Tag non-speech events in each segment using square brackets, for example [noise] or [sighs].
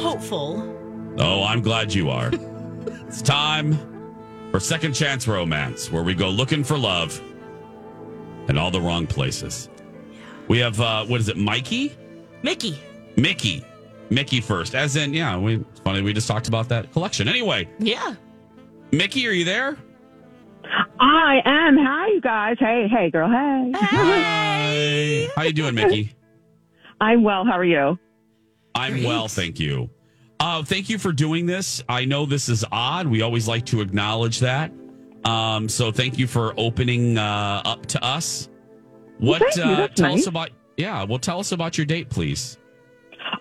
I am hopeful. Oh, I'm glad you are. [laughs] it's time for Second Chance Romance, where we go looking for love in all the wrong places. We have, uh, what is it, Mikey? Mickey. Mickey. Mickey first. As in, yeah, we, it's funny, we just talked about that collection. Anyway, Yeah. Mickey, are you there? I am. Hi, you guys. Hey, hey, girl. Hey. Hi. How you doing, Mickey? [laughs] I'm well. How are you? I'm Great. well, thank you. Uh, thank you for doing this. I know this is odd. We always like to acknowledge that. Um, so thank you for opening uh, up to us. What you. uh, tell us about? Yeah, well, tell us about your date, please.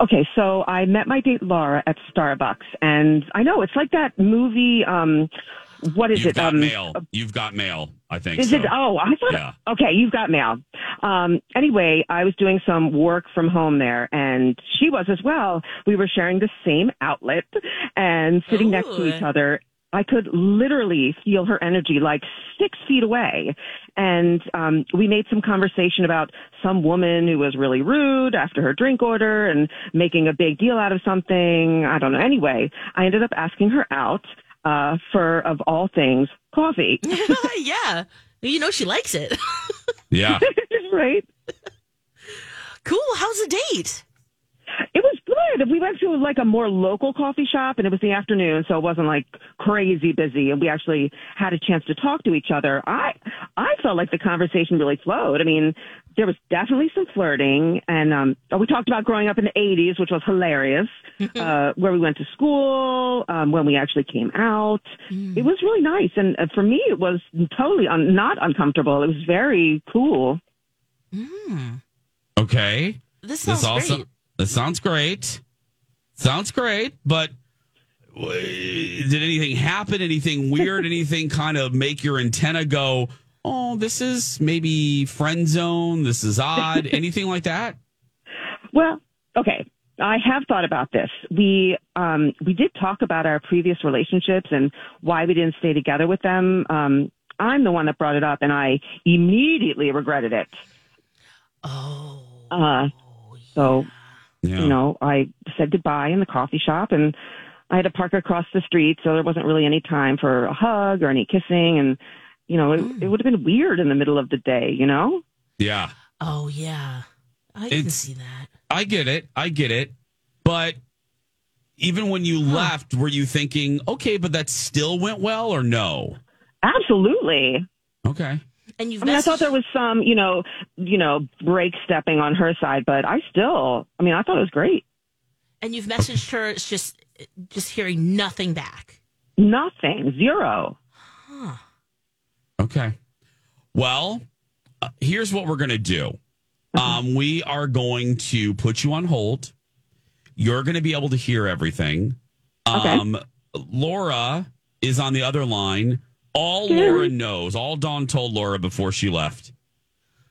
Okay, so I met my date Laura at Starbucks, and I know it's like that movie. Um, what is You've it? got um, mail. You've got mail. I think. Is so. it? Oh, I thought. Yeah. Okay, you've got mail. Um, anyway, I was doing some work from home there, and she was as well. We were sharing the same outlet and sitting next to each other. I could literally feel her energy like six feet away. And um, we made some conversation about some woman who was really rude after her drink order and making a big deal out of something. I don't know. Anyway, I ended up asking her out uh, for, of all things, coffee. [laughs] yeah. You know she likes it. [laughs] Yeah. [laughs] right? cool. How's the date? It was good. We went to like a more local coffee shop and it was the afternoon, so it wasn't like crazy busy and we actually had a chance to talk to each other. I I felt like the conversation really flowed. I mean, there was definitely some flirting and um we talked about growing up in the 80s, which was hilarious. [laughs] uh where we went to school, um when we actually came out. It was really nice and uh, for me it was totally un- not uncomfortable. It was very cool. Okay. This sounds This also. great. This sounds great. Sounds great, but. Did anything happen? Anything weird? [laughs] anything kind of make your antenna go, oh, this is maybe friend zone? This is odd? [laughs] anything like that? Well, okay. I have thought about this. We um, we did talk about our previous relationships and why we didn't stay together with them. Um, I'm the one that brought it up, and I immediately regretted it. Oh. Uh, so Yeah. you know, I said goodbye in the coffee shop, and I had to park across the street, so there wasn't really any time for a hug or any kissing, and you know, it, it hmm. would have been weird in the middle of the day. You know. Yeah. Oh, yeah. I can see that. I get it. I get it. But even when you left, were you thinking, okay, but that still went well or no? Absolutely. Okay. And you've I mean, I thought there was some, you know, you know, brake stepping on her side, but I still, I mean, I thought it was great. and you've messaged her. It's just just hearing nothing back. Nothing, zero. Okay. Well, uh, here's what we're going to do. Um, we are going to put you on hold. You're going to be able to hear everything. Okay. Um, Laura is on the other line. All Laura knows, all Dawn told Laura before she left,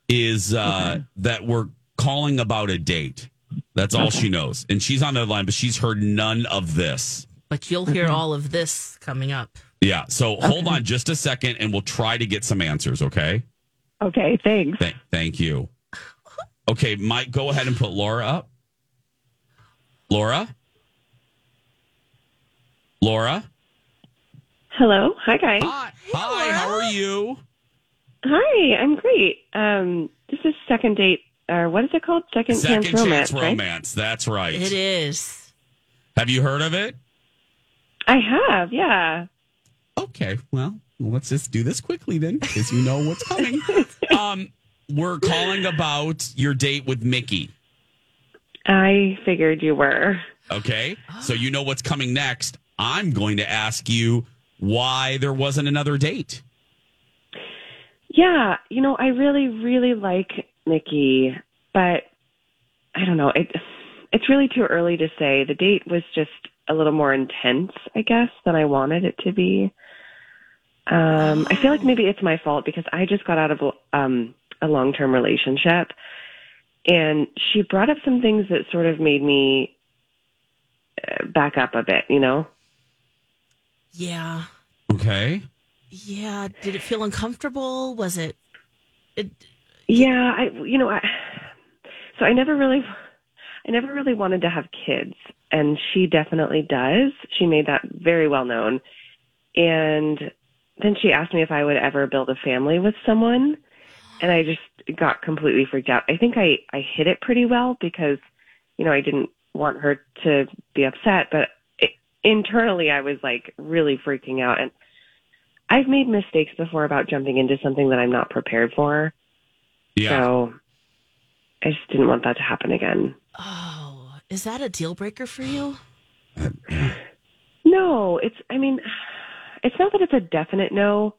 is uh, that we're calling about a date. That's all she knows. And she's on the line, but she's heard none of this. But you'll hear all of this coming up. Yeah. So hold on just a second and we'll try to get some answers, okay? Okay, thanks. Th- thank you. Okay, Mike, go ahead and put Laura up. Laura? Laura? Hello. Hi, guys. Hi. Hi, how are you? Hi, I'm great. Um, this is second date, or what is it called? Second, Second chance romance, chance right? romance. That's right. It is. Have you heard of it? I have, yeah. Okay, well, let's just do this quickly then, because you know what's coming. [laughs] um, we're calling about your date with Mickey. I figured you were. Okay, so you know what's coming next. I'm going to ask you why there wasn't another date. Yeah, you know, I really, really like Mickey, but I don't know. It, it's really too early to say. The date was just a little more intense, I guess, than I wanted it to be. Um, I feel like maybe it's my fault because I just got out of um, a long term relationship. And she brought up some things that sort of made me uh, back up a bit, you know? Yeah. Okay. Yeah. Did it feel uncomfortable? Was it? it Yeah, I you know, I so I never really I never really wanted to have kids and she definitely does. She made that very well known. And then she asked me if I would ever build a family with someone and I just got completely freaked out. I think I I hit it pretty well because you know, I didn't want her to be upset, but it, internally I was like really freaking out and I've made mistakes before about jumping into something that I'm not prepared for. Yeah. So I just didn't want that to happen again. oh, is that a deal breaker for you? No, it's, I mean, it's not that it's a definite no,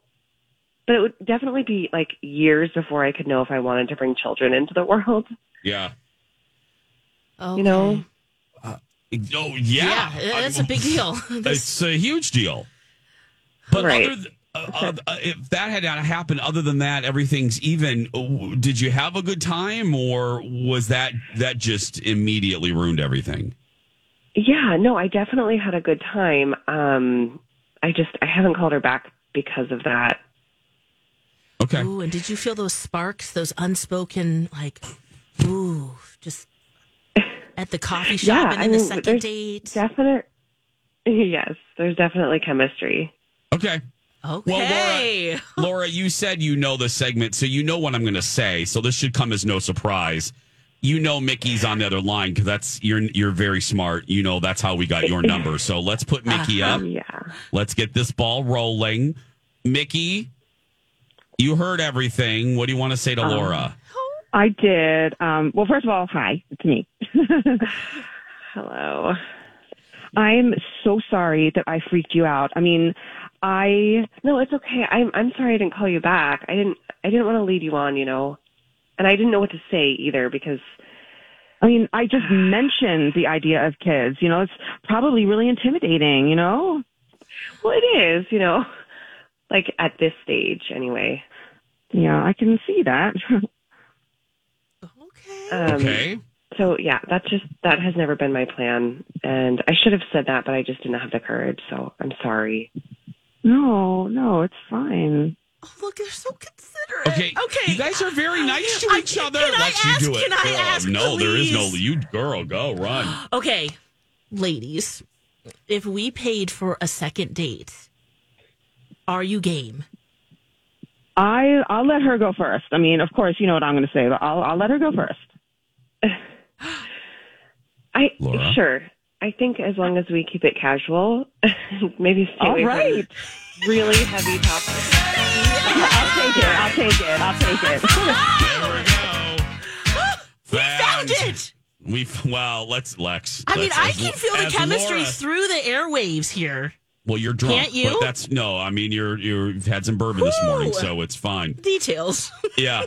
but it would definitely be like years before I could know if I wanted to bring children into the world. yeah. Okay. You know? Oh, yeah. Yeah, that's a big deal. [laughs] It's a huge deal. But Right. other th- uh, uh, uh, if that had not happened, other than that, everything's even. Uh, Did you have a good time, or was that that just immediately ruined everything? Yeah, no, I definitely had a good time. Um, I just, I haven't called her back because of that. Okay. Ooh, and did you feel those sparks, those unspoken, like, ooh, just at the coffee [laughs] shop Yeah, and I then the second there's date? Definite. [laughs] Yes, there's definitely chemistry. Okay. Okay. Well, [laughs] Laura, you said you know the segment, so you know what I'm going to say. So this should come as no surprise. You know Mickey's on the other line because that's you're you're very smart. You know that's how we got your number. So let's put Mickey up. Yeah. Let's get this ball rolling. Mickey, you heard everything. What do you want to say to Laura? I did. Um, well, first of all, hi, it's me. [laughs] Hello. I'm so sorry that I freaked you out. I mean, I No, it's okay. I'm I'm sorry I didn't call you back. I didn't I didn't want to lead you on, you know. And I didn't know what to say either because I mean, I just [sighs] mentioned the idea of kids. You know, it's probably really intimidating, you know? well it is, you know. Like at this stage anyway. Yeah, I can see that. Okay. Um Okay. so yeah, that's just that has never been my plan and I should have said that but I just didn't have the courage, so I'm sorry. no, no, it's fine. Oh, look, they're so considerate. Okay. Okay. You guys are very nice to I- each other. can I Let's ask- you do it. can I girl. ask, no, there is no you girl. Go run. [gasps] Okay, ladies, if we paid for a second date, are you game? I I'll let her go first. I mean, of course, you know what I'm going to say, but I'll I'll let her go first. [sighs] I Laura? sure. I think as long as we keep it casual, [laughs] maybe stay All away right. from really heavy topics. I'll take it. I'll take it. I'll take it. [laughs] There we go. We found it. We well, let's Lex. I mean, I as- can feel the chemistry Laura- through the airwaves here. well, you're drunk. Can't you? But that's no. I mean, you're you're you've had some bourbon this morning, so it's fine. Details. [laughs] Yeah.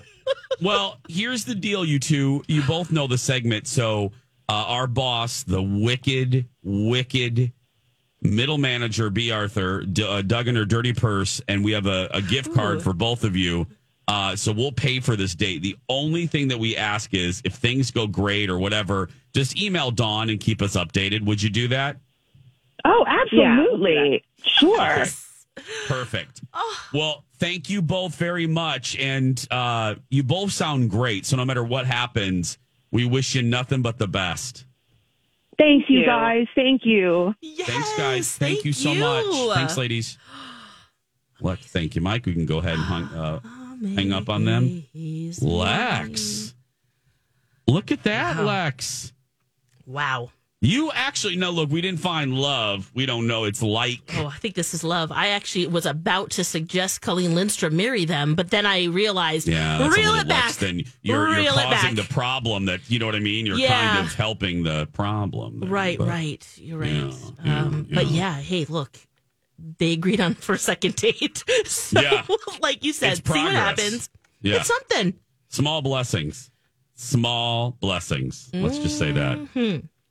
well, here's the deal, you two. You both know the segment. So, uh, our boss, the wicked, wicked middle manager, B. Arthur, D- uh, dug in her dirty purse, and we have a, a gift card for both of you. Uh, so we'll pay for this date. The only thing that we ask is if things go great or whatever, just email Dawn and keep us updated. Would you do that? Oh, absolutely. Sure. Perfect. Well, thank you both very much. And uh, you both sound great. So no matter what happens, we wish you nothing but the best. Thanks, you you. guys. Thank you. Yes, Thanks, guys. Thank, you so much. Thanks, ladies. [gasps] What? Thank you, Mike. We can go ahead and hung, uh, hang up on them. Lex. Look at that, Lex. Wow. You actually no. Look, we didn't find love. We don't know. It's like Oh, I think this is love. I actually was about to suggest Colleen Lindstrom marry them, but then I realized, yeah, that's reel it back. than you're, you're causing the problem. That you know what I mean. You're Yeah. kind of helping the problem. there, Right, but- right. You're right. Yeah, yeah, um, But yeah. yeah, hey, look, they agreed on for a second date. [laughs] so, Yeah. like you said, see what happens. Yeah. It's something. Small blessings. Small blessings. Let's just say that.